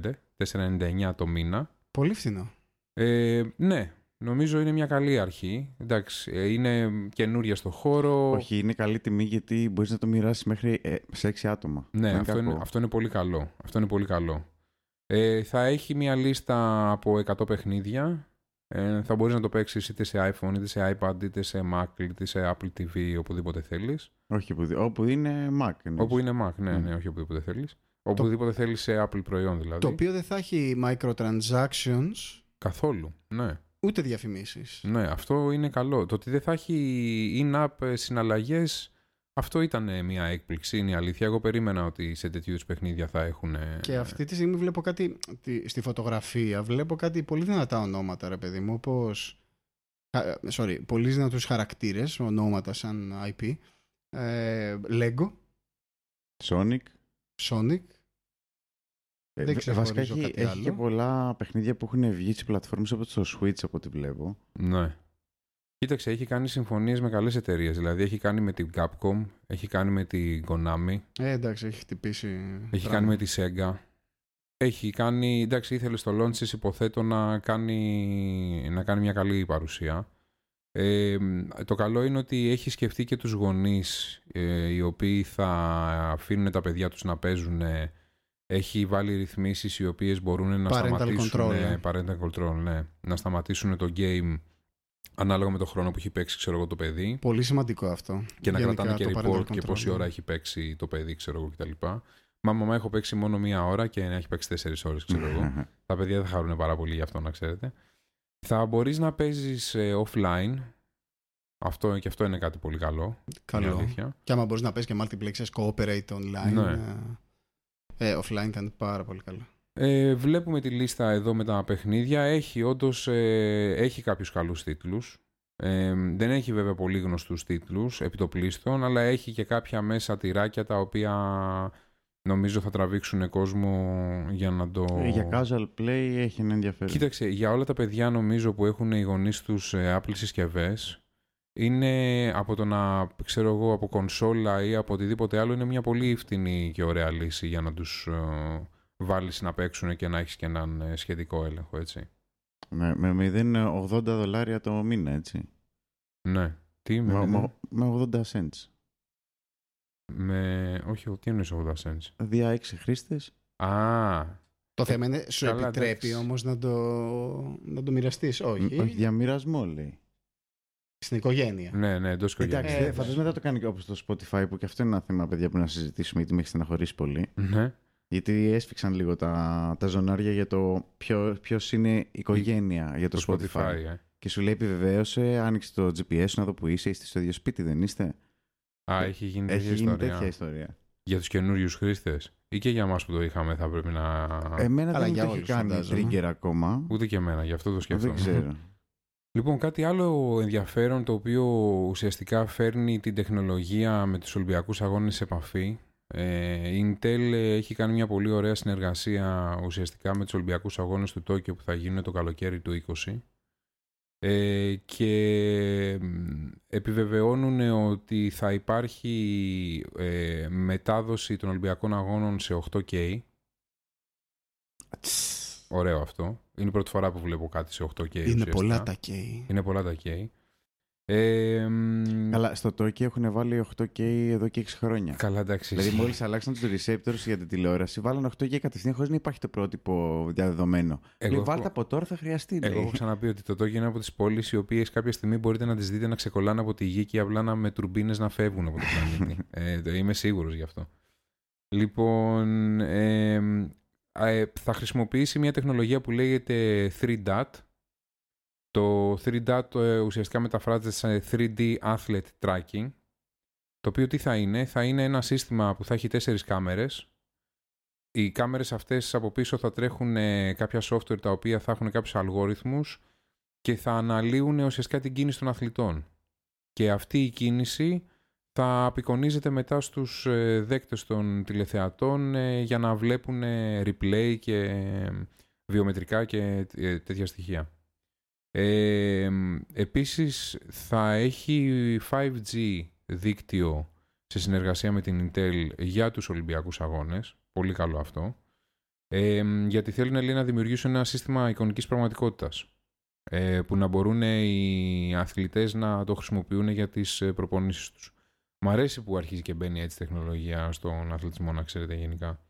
4,99 το μήνα. Πολύ φθηνό. Ε, ναι, νομίζω είναι μια καλή αρχή. Εντάξει, ε, είναι καινούρια στο χώρο. Όχι, είναι καλή τιμή γιατί μπορείς να το μοιράσεις μέχρι ε, σε 6 άτομα. Ναι, Δεν αυτό είναι, κακό. αυτό είναι πολύ καλό. Αυτό είναι πολύ καλό. Ε, θα έχει μια λίστα από 100 παιχνίδια. Ε, θα μπορείς να το παίξεις είτε σε iPhone, είτε σε iPad, είτε σε Mac, είτε σε Apple TV, οπουδήποτε θέλεις. Όχι, όπου, όπου είναι Mac. εννοείς. Όπου είναι Mac, ναι, Mm. ναι, όχι οπουδήποτε θέλεις. Οπουδήποτε θέλεις σε Apple προϊόν δηλαδή. Το οποίο δεν θα έχει microtransactions Καθόλου, ναι. ούτε διαφημίσεις. Ναι, αυτό είναι καλό. Το ότι δεν θα έχει in-app συναλλαγές, αυτό ήταν ε, μια έκπληξη, είναι η αλήθεια. Εγώ περίμενα ότι σε τέτοιου είδους παιχνίδια θα έχουν... ε, Και αυτή τη στιγμή βλέπω κάτι τη- στη φωτογραφία, βλέπω κάτι πολύ δυνατά ονόματα, ρε παιδί μου, όπως... χα- Sorry, πολύ δυνατούς χαρακτήρες, ονόματα σαν IP. Ε, Lego, Sonic. Sonic, Ε, Δεν βε- ξεχωρίζω Βασικά έχει, κάτι έχει άλλο. και πολλά παιχνίδια που έχουν βγει σε πλατφόρμες όπως το Switch από ό,τι βλέπω. Ναι. Κοίταξε, έχει κάνει συμφωνίες με καλές εταιρείες. Δηλαδή έχει κάνει με την Capcom, έχει κάνει με την Konami, ε, εντάξει, έχει χτυπήσει έχει πράγμα. κάνει με τη Sega. Έχει κάνει, εντάξει, ήθελε στο launch της, υποθέτω να κάνει, να κάνει μια καλή παρουσία. Ε, το καλό είναι ότι έχει σκεφτεί και τους γονείς ε, οι οποίοι θα αφήνουν τα παιδιά τους να παίζουν έχει βάλει ρυθμίσεις οι οποίες μπορούν να Parental σταματήσουν control, ε, ε. parental control, ναι, να σταματήσουν το game ανάλογα με το χρόνο που έχει παίξει ξέρω εγώ, το παιδί Πολύ σημαντικό αυτό. και να Γενικά, κρατάνε και το parental report και control, πόση ναι. ώρα έχει παίξει το παιδί ξέρω εγώ κτλ. Μα μαμά έχω παίξει μόνο μία ώρα και έχει παίξει τέσσερις ώρες ξέρω εγώ. Τα παιδιά θα χαρούν πάρα πολύ γι' αυτό να ξέρετε. Θα μπορείς να παίζεις ε, offline. Αυτό, και αυτό είναι κάτι πολύ καλό. είναι Καλό. αλήθεια. Και άμα μπορείς να παίζει και multiplexers cooperate online. Ναι. ε, ε, offline ήταν πάρα πολύ καλό. Ε, βλέπουμε τη λίστα εδώ με τα παιχνίδια. Έχει όντως ε, έχει κάποιους καλούς τίτλους. Ε, δεν έχει βέβαια πολύ γνωστούς τίτλους επιτοπλίστων, αλλά έχει και κάποια μέσα τυράκια τα οποία νομίζω θα τραβήξουν κόσμο για να το... Ε, Για casual play έχει ένα ενδιαφέρον. Κοίταξε, για όλα τα παιδιά νομίζω που έχουν οι γονείς τους ε, Apple συσκευές είναι από το να, ξέρω εγώ, από κονσόλα ή από οτιδήποτε άλλο είναι μια πολύ φτηνή και ωραία λύση για να τους ε, βάλεις να παίξουν και να έχεις και έναν ε, σχετικό έλεγχο, έτσι. Με, με 0,80 δολάρια το μήνα, έτσι. Ναι. Τι με, Με, με, με, με 80 cents. με- όχι, τι εννοείς 80 cents; Δια 6 χρήστες. Α, Το θέμα είναι, σου καλά, επιτρέπει εντάξει. όμως να το, να το μοιραστείς. Όχι; Όχι, διαμοιρασμό λέει. Στην οικογένεια. ναι, ναι, εντός Εντάξει, οικογένειας. Ε, δεν- φαντάζομαι δεν θα το κάνει όπως το Spotify που και αυτό είναι ένα θέμα, παιδιά, που να συζητήσουμε γιατί με έχει στεναχωρήσει πολύ. Ναι. Γιατί έσφιξαν λίγο τα, τα ζωνάρια για το ποιο ποιος είναι οικογένεια για το, Το Spotify. Spotify, ε. Και σου λέει επιβεβαίωσε, άνοιξε το GPS σου να δω που είσαι, είστε στο ίδιο σπίτι, δεν είστε; Α, έχει γίνει Έχει τέτοια γίνει ιστορία. τέτοια ιστορία. Για τους καινούριους χρήστες ή και για μας που το είχαμε θα πρέπει να... Εμένα Αλλά δεν μου για το έχει όλους, κάνει φαντάζομαι. trigger ακόμα. Ούτε και εμένα, γι' αυτό το σκέφτομαι. Δεν ξέρω. Λοιπόν, κάτι άλλο ενδιαφέρον το οποίο ουσιαστικά φέρνει την τεχνολογία με τους Ολυμπιακούς Αγώνες σε επαφή. Ε, η Intel έχει κάνει μια πολύ ωραία συνεργασία ουσιαστικά με τους Ολυμπιακούς Αγώνες του Τόκιο που θα γίνουν το καλοκαίρι του 20 ε, και μ, επιβεβαιώνουν ότι θα υπάρχει ε, μετάδοση των Ολυμπιακών Αγώνων σε 8K. Ωραίο αυτό. Είναι η πρώτη φορά που βλέπω κάτι σε 8K. Είναι ουσιαστικά. πολλά τα καίει. Είναι πολλά τα K. Ε, μ, Αλλά στο Tokyo έχουν βάλει 8K εδώ και 6 χρόνια. Καλά, εντάξει. Δηλαδή, ισχύει. μόλις αλλάξαν τους receptors για την τηλεόραση, βάλαν 8K κατευθείαν χωρίς να υπάρχει το πρότυπο διαδεδομένο. Εγώ Λέει, έχω- βάλτε από τώρα, θα χρειαστεί. Εγώ λέει. έχω ξαναπεί ότι το Tokyo είναι από τις πόλεις οι οποίες κάποια στιγμή μπορείτε να τις δείτε να ξεκολλάνε από τη γη και απλά να με τουρμπίνες να φεύγουν από το πλανήτη. ε, το- είμαι σίγουρος γι' αυτό. Λοιπόν, ε, μ, ε, θα χρησιμοποιήσει μια τεχνολογία που λέγεται 3DAT. Το 3DAT ε, ουσιαστικά μεταφράζεται σε 3D Athlete Tracking. Το οποίο τι θα είναι, θα είναι ένα σύστημα που θα έχει τέσσερις κάμερες. Οι κάμερες αυτές από πίσω θα τρέχουν ε, κάποια software τα οποία θα έχουν κάποιους αλγόριθμους και θα αναλύουν ουσιαστικά την κίνηση των αθλητών. Και αυτή η κίνηση θα απεικονίζεται μετά στους ε, δέκτες των τηλεθεατών ε, για να βλέπουν ε, replay και ε, βιομετρικά και ε, τέτοια στοιχεία. Ε, επίσης θα έχει 5G δίκτυο σε συνεργασία με την Intel για τους Ολυμπιακούς Αγώνες. Πολύ καλό αυτό. Ε, γιατί θέλουν λέει, να δημιουργήσουν ένα σύστημα εικονικής πραγματικότητας ε, που να μπορούν οι αθλητές να το χρησιμοποιούν για τις ε, προπονήσεις τους. Μ' αρέσει που αρχίζει και μπαίνει έτσι τεχνολογία στον αθλητισμό, να ξέρετε γενικά.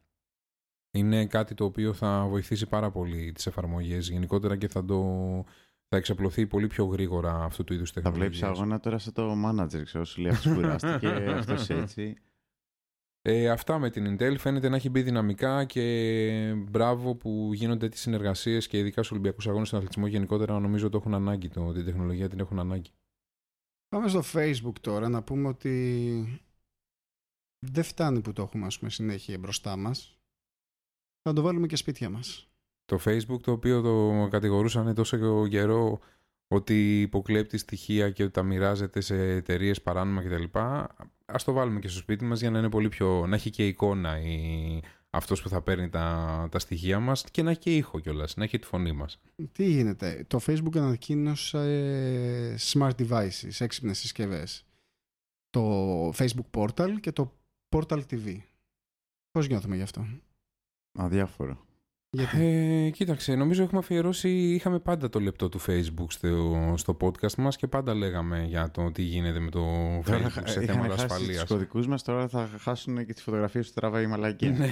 Είναι κάτι το οποίο θα βοηθήσει πάρα πολύ τις εφαρμογές γενικότερα και θα το θα εξαπλωθεί πολύ πιο γρήγορα αυτού του είδους Θα τεχνολογίας. βλέπει αγώνα τώρα σε το manager, ξέρω, σου λέει αυτός κουράστηκε, αυτός έτσι. Ε, αυτά με την Intel φαίνεται να έχει μπει δυναμικά και μπράβο που γίνονται τις συνεργασίες και ειδικά στους Ολυμπιακούς Αγώνες στον αθλητισμό γενικότερα νομίζω το έχουν ανάγκη, το, την τεχνολογία την έχουν ανάγκη. Πάμε στο Facebook τώρα να πούμε ότι δεν φτάνει που το έχουμε ας πούμε, συνέχεια μπροστά μας. Θα το βάλουμε και σπίτια μας. Το Facebook το οποίο το κατηγορούσαν τόσο καιρό ότι υποκλέπτει στοιχεία και ότι τα μοιράζεται σε εταιρείες παράνομα κτλ. Ας το βάλουμε και στο σπίτι μας για να είναι πολύ πιο... να έχει και εικόνα η... αυτός που θα παίρνει τα, τα στοιχεία μας και να έχει και ήχο κιόλας, να έχει τη φωνή μας. Τι γίνεται; Το Facebook ανακοίνωσε ε, smart devices, έξυπνες συσκευές. Το Facebook Portal και το Portal TV. Πώς νιώθουμε γι' αυτό; Αδιάφορο. Γιατί; Ε, κοίταξε, νομίζω έχουμε αφιερώσει, είχαμε πάντα το λεπτό του Facebook στο, στο podcast μας και πάντα λέγαμε για το τι γίνεται με το Τώρα Facebook σε είχαν θέματα χάσει ασφαλείας. τους κωδικούς μας, τώρα θα χάσουν και τις φωτογραφίες του τραβάει η μαλακία. Ναι.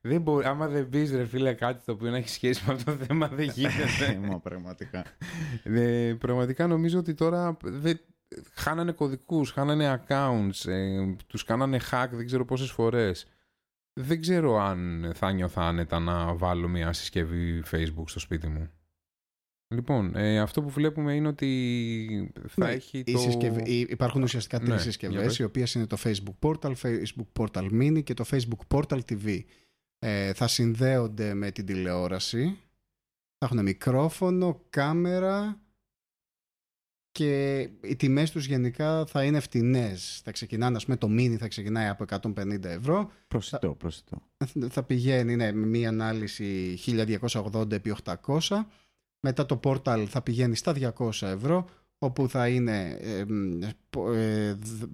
δεν μπορεί, άμα δεν πεις ρε φίλε κάτι το οποίο να έχει σχέση με αυτό το θέμα δεν γίνεται. Μα πραγματικά. Ε, πραγματικά νομίζω ότι τώρα δεν, χάνανε κωδικούς, χάνανε accounts, ε, τους κάνανε hack δεν ξέρω πόσες φορές. Δεν ξέρω αν θα νιώθα άνετα να βάλω μια συσκευή Facebook στο σπίτι μου. Λοιπόν, ε, αυτό που βλέπουμε είναι ότι θα Ναι, έχει οι το... συσκευ- οι- Υπάρχουν ουσιαστικά τρεις Ναι, για συσκευές, πες. οι οποίες είναι το Facebook Portal, Facebook Portal Mini και το Facebook Portal TV. Ε, θα συνδέονται με την τηλεόραση, θα έχουν μικρόφωνο, κάμερα και οι τιμές τους γενικά θα είναι φτηνές. Θα ξεκινάνε, ας πούμε, το Mini θα ξεκινάει από 150 ευρώ, Προσιτό, προσιτό. θα πηγαίνει ναι, με μία ανάλυση 1280 επί 800 μετά το Portal θα πηγαίνει στα 200 ευρώ όπου θα είναι ε, μ, πο- ε, δ-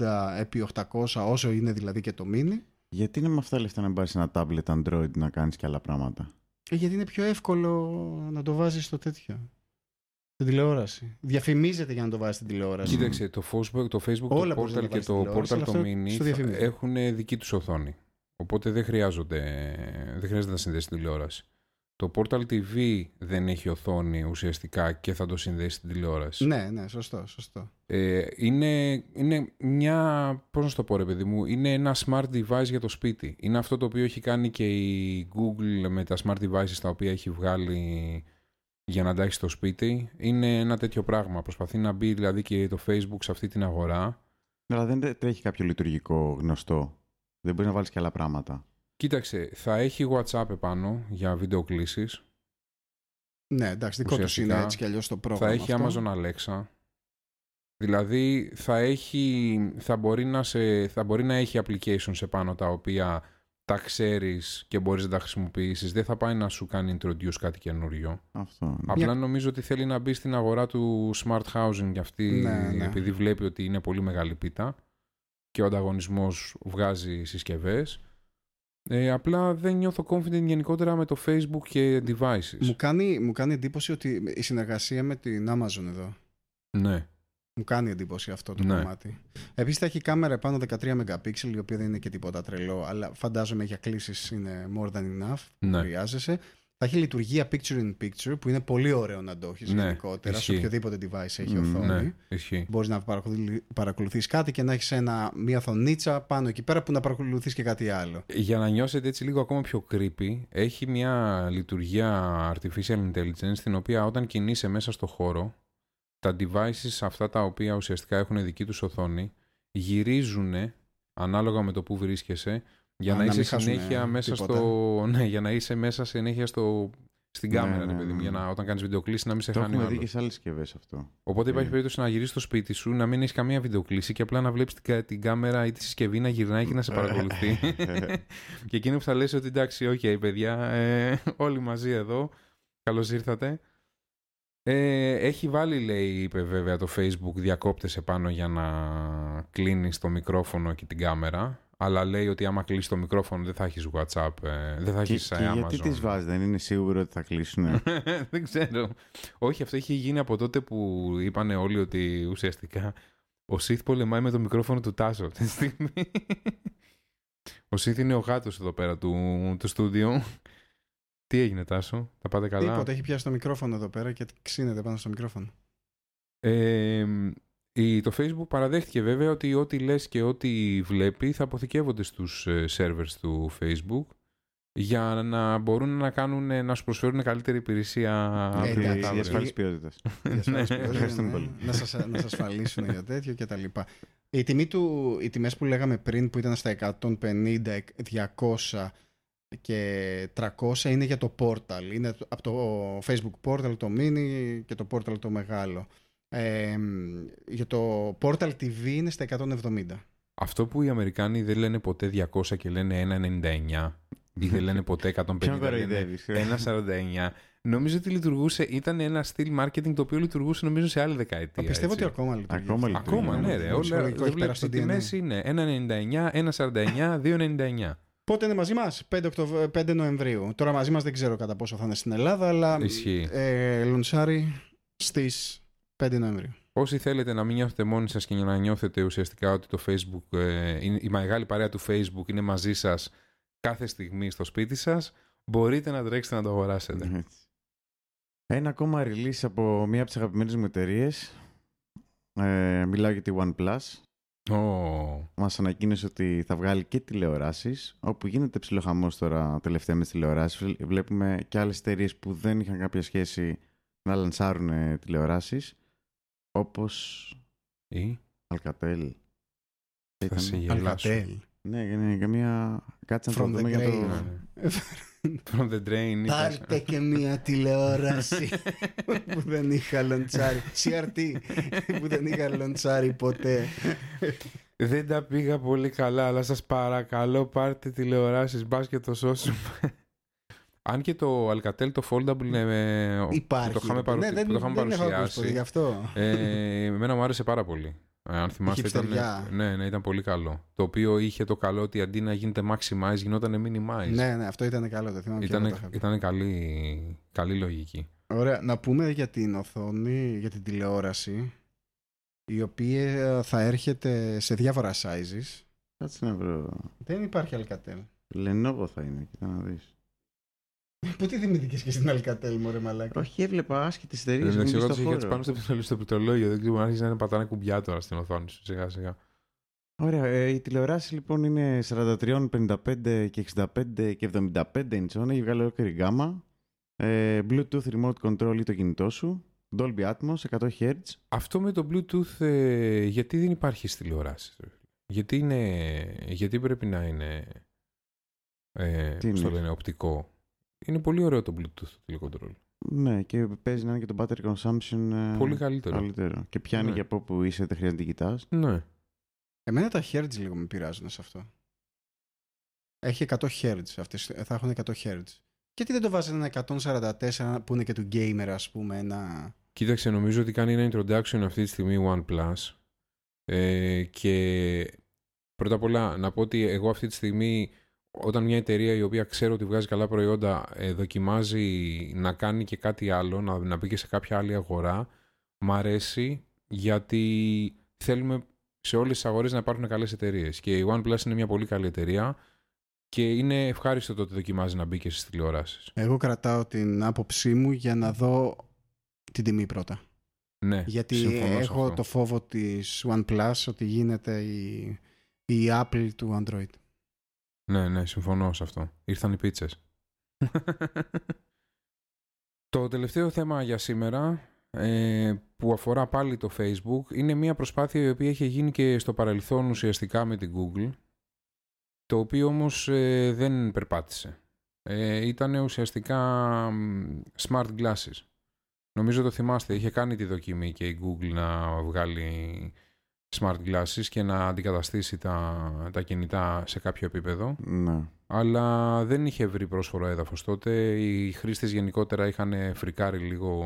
1280 επί 800 όσο είναι δηλαδή και το mini Γιατί είναι με αυτά τα λεφτά να πάρει ένα tablet Android να κάνεις και άλλα πράγματα; Ε, γιατί είναι πιο εύκολο να το βάζεις στο τέτοιο στην τηλεόραση διαφημίζεται για να το βάζεις στην τηλεόραση Κοίταξε, το Facebook, το, Facebook Όλα το μπορείς να Portal τα και βάλεις στην το τηλεόραση, Portal αλλά το αυτό Mini στο θα- διαφημίζει. έχουν δική τους οθόνη. Οπότε δεν χρειάζονται, δεν χρειάζεται να συνδέσει την τηλεόραση. Το Portal TV δεν έχει οθόνη ουσιαστικά και θα το συνδέσει στην τηλεόραση. ναι ναι σωστό σωστό Ε, είναι, είναι μια, πώς να σου το πω ρε παιδί μου, είναι ένα smart device για το σπίτι. Είναι αυτό το οποίο έχει κάνει και η Google με τα smart devices τα οποία έχει βγάλει για να τα έχει στο σπίτι. Είναι ένα τέτοιο πράγμα. Προσπαθεί να μπει δηλαδή και το Facebook σε αυτή την αγορά. Αλλά δεν τρέχει κάποιο λειτουργικό γνωστό. Δεν μπορεί να βάλεις και άλλα πράγματα. Κοίταξε, θα έχει WhatsApp επάνω για βίντεο κλήσεις. ναι εντάξει δικό τους Ουσιαστικά είναι έτσι κι αλλιώς το πρόγραμμα Θα έχει αυτό. Amazon Alexa. Δηλαδή θα, έχει, θα, μπορεί να σε, θα μπορεί να έχει applications επάνω τα οποία τα ξέρεις και μπορείς να τα χρησιμοποιήσεις. Δεν θα πάει να σου κάνει introduce κάτι καινούριο. Αυτό. ναι. Απλά νομίζω ότι θέλει να μπει στην αγορά του smart housing για αυτή Ναι, ναι. επειδή βλέπει ότι είναι πολύ μεγάλη πίτα και ο ανταγωνισμός βγάζει συσκευές. Ε, απλά δεν νιώθω confident γενικότερα με το Facebook και devices. Μου κάνει, μου κάνει εντύπωση ότι η συνεργασία με την Amazon εδώ. Ναι. Μου κάνει εντύπωση αυτό το Ναι. κομμάτι. Επίσης θα έχει κάμερα επάνω 13 MP, η οποία δεν είναι και τίποτα τρελό, αλλά φαντάζομαι για κλήσεις είναι more than enough που Ναι. χρειάζεσαι. Θα έχει λειτουργία picture in picture, που είναι πολύ ωραίο να το έχεις Ναι, γενικότερα. Σε ισχύει. οποιοδήποτε device έχει Μμ, οθόνη. Ναι, ισχύει. Μπορείς να παρακολουθείς κάτι και να έχεις μια οθονίτσα πάνω εκεί πέρα που να παρακολουθείς και κάτι άλλο. Για να νιώσετε έτσι λίγο ακόμα πιο creepy, έχει μια λειτουργία artificial intelligence την οποία όταν κινείσαι μέσα στο χώρο, τα devices αυτά τα οποία ουσιαστικά έχουν δική τους οθόνη γυρίζουν ανάλογα με το που βρίσκεσαι για Α, να, να είσαι μην χάσουνε συνέχεια μέσα τίποτα. στο... Ναι, για να είσαι μέσα συνέχεια στο... στην Ναι, κάμερα, ναι, ρε παιδί μου, ναι. για να όταν κάνεις βιντεοκλήση να μην σε Το χάνει ο έχουμε δει άλλος. και σε άλλες συσκευές αυτό. Οπότε υπάρχει Ε. περίπτωση να γυρίσεις στο σπίτι σου, να μην έχεις καμία βιντεοκλήση και απλά να βλέπεις την, κα- την κάμερα ή τη συσκευή να γυρνάει και να σε παρακολουθεί. και εκείνο που θα λες ότι εντάξει, οκ, παιδιά, ε, όλοι μαζί εδώ. Καλώς ήρθατε. Ε, έχει βάλει, λέει, είπε βέβαια το Facebook, διακόπτες επάνω για να κλείνεις το μικρόφωνο και την κάμερα. Αλλά λέει ότι άμα κλείσεις το μικρόφωνο δεν θα έχεις WhatsApp, ε, δεν θα και, έχεις και Amazon. γιατί τις βάζεις, δεν είναι σίγουρο ότι θα κλείσουν. δεν ξέρω. Όχι, αυτό είχε γίνει από τότε που είπαν όλοι ότι ουσιαστικά ο Σιθ πολεμάει με το μικρόφωνο του Τάσο αυτή τη στιγμή. Ο Σιθ είναι ο γάτος εδώ πέρα του, του στούντιο. Τι έγινε Τάσο, τα πάτε καλά; Τίποτα, έχει πιάσει το μικρόφωνο εδώ πέρα και ξύνεται πάνω στο μικρόφωνο. Ε, η, το Facebook παραδέχτηκε βέβαια ότι ό,τι λες και ό,τι βλέπει θα αποθηκεύονται στους ε, servers του Facebook για να μπορούν να, κάνουν, να σου προσφέρουν καλύτερη υπηρεσία Ε, αύριο εντάξει, μεθαύριο. Για ασφάλισης ποιότητας. Για ασφάλισης Ναι, ποιότητας, ευχαριστούμε ναι, πολύ. Να σας, να σας ασφαλίσουν για τέτοιο και τα λοιπά. Η τιμή του, οι τιμές που λέγαμε πριν που ήταν στα 150, 200 και 300 είναι για το portal. Είναι από το Facebook portal το mini και το portal το μεγάλο. Ε, για το portal TV είναι στα 170. Αυτό που οι Αμερικάνοι δεν λένε ποτέ 200 και λένε 1,99 ή δεν λένε ποτέ 150 Ποιον λένε κοροϊδεύεις. 1,49 νομίζω ότι λειτουργούσε, ήταν ένα στυλ marketing το οποίο λειτουργούσε νομίζω σε άλλη δεκαετία. Πιστεύω ότι έτσι. ακόμα λειτουργεί. Ακόμα αυτό. λειτουργεί. Ακόμα ναι ρε, Το όλα ψυχολογικό δεν έχει βλέπεις περάσει οι στο DNA. τιμές είναι 1,99, 1,49, 2,99 Πότε είναι μαζί μας, 5, Οκτωβ... 5 Νοεμβρίου. Τώρα μαζί μας δεν ξέρω κατά πόσο θα είναι στην Ελλάδα, αλλά Ισχύει. ε, λονσάρι στις 5 Νοεμβρίου. Όσοι θέλετε να μην νιώθετε μόνοι σας και να νιώθετε ουσιαστικά ότι το Facebook, ε, είναι- η μεγάλη παρέα του Facebook είναι μαζί σας κάθε στιγμή στο σπίτι σας, μπορείτε να τρέξετε να το αγοράσετε. Έτσι. Ένα ακόμα release από μία από τις αγαπημένες μου εταιρείες. Ε, μιλάω για τη OnePlus. Ω, Μας ανακοίνωσε ότι θα βγάλει και τηλεοράσεις, όπου γίνεται ψιλοχαμός τώρα τελευταία μες τις τηλεοράσεις. Βλέπουμε και άλλες εταιρείες που δεν είχαν κάποια σχέση να λανσάρουν ε, τηλεοράσεις, όπως ή Alcatel. θα σε Ήταν- γελάσω. Alcatel. Ναι, είναι καμία... Κάτσε να το From the δούμε για grave. το... Ναι, ναι. From the drain. ή Πάρτε πώς- και μία τηλεόραση που δεν είχα λοντσάρι. CRT που δεν είχα λοντσάρι ποτέ. Δεν τα πήγα πολύ καλά, αλλά σας παρακαλώ πάρτε τηλεοράσεις, μπας και το σώσουμε. Αν και το Alcatel το Foldable είναι... ε, Υπάρχει. Που το είχαμε, παρου... Ναι, δεν, που το είχαμε δεν έχω ακούσει παρουσιάσει. ποτέ γι' αυτό. Ε, εμένα μου άρεσε πάρα πολύ. Ε, αν θυμάστε, ήταν, Χιπστεριά. ναι, ναι, ήταν πολύ καλό. Το οποίο είχε το καλό ότι αντί να γίνεται maximize, γινόταν minimize. Ναι, ναι, αυτό ήταν καλό. Το θυμάμαι και εγώ το ήταν είχα πει. ήταν καλή, καλή λογική. Ωραία. Να πούμε για την οθόνη, για την τηλεόραση, η οποία θα έρχεται σε διάφορα sizes. Κάτσε να βρω. Δεν υπάρχει Alcatel. Lenovo θα είναι, κοίτα να δεις. Πού τη θυμηθήκες και στην Alcatel, μωρέ μαλάκα; Όχι, έβλεπα άσχετες εταιρείες Δεν που ξέρω, είναι εγώ στο τους είχε έτσι χώρο. πάνω στο, πληκτρολόγιο- στο πληκτρολόγιο. Δεν ξέρω, άρχισε να πατάνε κουμπιά τώρα στην οθόνη σου σιγά σιγά. Ωραία, ε, η τηλεοράση λοιπόν είναι 43, 55 και 65 και 75 inch. Έχει βγάλει ολόκληρη γκάμα. Ε, Bluetooth remote control ή το κινητό σου. Dolby Atmos, 100 Hz. Αυτό με το Bluetooth, ε, γιατί δεν υπάρχει στη τηλεόραση. Γιατί, είναι, γιατί πρέπει να είναι, ε, Τι πώς το είναι; λένε, οπτικό; Είναι πολύ ωραίο το Bluetooth το τηλεκοντρόλ. Ναι, και παίζει να είναι και το battery consumption ε, Πολύ καλύτερο. καλύτερο. Και πιάνει Ναι. και από όπου είσαι, δεν χρειάζεται να την κοιτάς. Ναι. Εμένα τα hertz λίγο με πειράζουν σε αυτό. Έχει 100 hertz αυτές, θα έχουν 100 hertz. Και τι δεν το βάζετε ένα 144 που είναι και του gamer ας πούμε ένα... Κοίταξε, νομίζω ότι κάνει ένα introduction αυτή τη στιγμή OnePlus ε, και πρώτα απ' όλα να πω ότι εγώ αυτή τη στιγμή όταν μια εταιρεία η οποία ξέρω ότι βγάζει καλά προϊόντα ε, δοκιμάζει να κάνει και κάτι άλλο, να, να μπει και σε κάποια άλλη αγορά, μ' αρέσει γιατί θέλουμε σε όλες τις αγορές να υπάρχουν καλές εταιρείες. Και η OnePlus είναι μια πολύ καλή εταιρεία και είναι ευχάριστο το ότι δοκιμάζει να μπει και στις τηλεοράσεις. Εγώ κρατάω την άποψή μου για να δω την τιμή πρώτα. Ναι, Γιατί συμφωνώ σε έχω αυτό. το φόβο της OnePlus ότι γίνεται η, η Apple του Android. Ναι, ναι, συμφωνώ σε αυτό. Ήρθαν οι πίτσες. το τελευταίο θέμα για σήμερα ε, που αφορά πάλι το Facebook είναι μια προσπάθεια η οποία είχε γίνει και στο παρελθόν ουσιαστικά με την Google το οποίο όμως ε, δεν περπάτησε. Ε, ήταν ουσιαστικά μ, smart glasses. Νομίζω το θυμάστε, είχε κάνει τη δοκιμή και η Google να βγάλει smart glasses και να αντικαταστήσει τα, τα κινητά σε κάποιο επίπεδο Ναι. αλλά δεν είχε βρει πρόσφορο έδαφος τότε. Οι χρήστες γενικότερα είχαν φρικάρει λίγο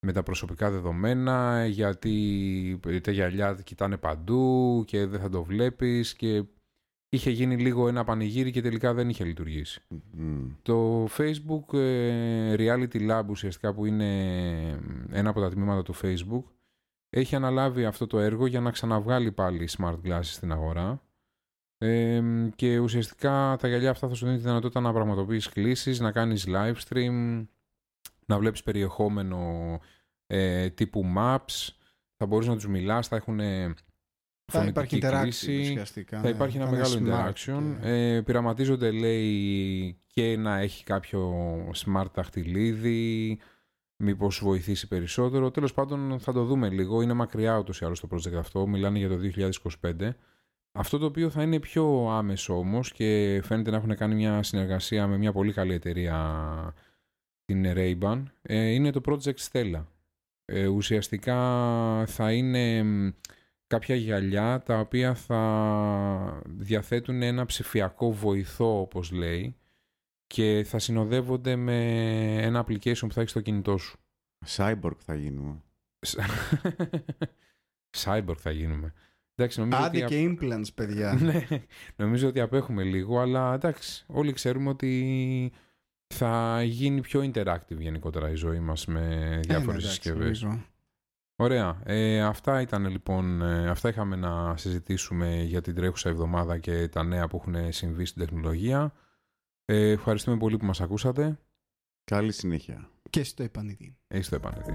με τα προσωπικά δεδομένα γιατί τα γυαλιά κοιτάνε παντού και δεν θα το βλέπεις και είχε γίνει λίγο ένα πανηγύρι και τελικά δεν είχε λειτουργήσει. Μμ. Το Facebook ε, Reality Lab ουσιαστικά που είναι ένα από τα τμήματα του Facebook έχει αναλάβει αυτό το έργο για να ξαναβγάλει πάλι smart glasses στην αγορά ε, και ουσιαστικά τα γυαλιά αυτά θα σου δίνουν τη δυνατότητα να πραγματοποιείς κλήσεις, να κάνεις live stream, να βλέπεις περιεχόμενο ε, τύπου maps, θα μπορείς να τους μιλάς, θα έχουν Θα υπάρχει φωνητική interaction κλήση. ουσιαστικά. Θα ναι. υπάρχει ένα είναι μεγάλο smart interaction. και- Ε, πειραματίζονται, λέει, και να έχει κάποιο smart δαχτυλίδι, μήπως βοηθήσει περισσότερο. Τέλος πάντων θα το δούμε λίγο. Είναι μακριά ούτως ή άλλως το project αυτό. Μιλάνε για το 2025. Αυτό το οποίο θα είναι πιο άμεσο όμως και φαίνεται να έχουν κάνει μια συνεργασία με μια πολύ καλή εταιρεία την Ray-Ban ε, είναι το project Stella. Ε, ουσιαστικά θα είναι μ, κάποια γυαλιά τα οποία θα διαθέτουν ένα ψηφιακό βοηθό όπως λέει και θα συνοδεύονται με ένα application που θα έχει στο κινητό σου. Cyborg θα γίνουμε. Cyborg θα γίνουμε. Εντάξει, νομίζω Άντε ότι... και implants, παιδιά. ναι, νομίζω ότι απέχουμε λίγο, αλλά εντάξει, όλοι ξέρουμε ότι θα γίνει πιο interactive γενικότερα η ζωή μας με Ε, διάφορες ναι, εντάξει, συσκευές. νομίζω. Ωραία. Ε, αυτά ήταν λοιπόν, ε, αυτά είχαμε να συζητήσουμε για την τρέχουσα εβδομάδα και τα νέα που έχουν συμβεί στην τεχνολογία. Ε, ευχαριστούμε πολύ που μας ακούσατε. Καλή συνέχεια. Και στο επανειδή. Ε, στο.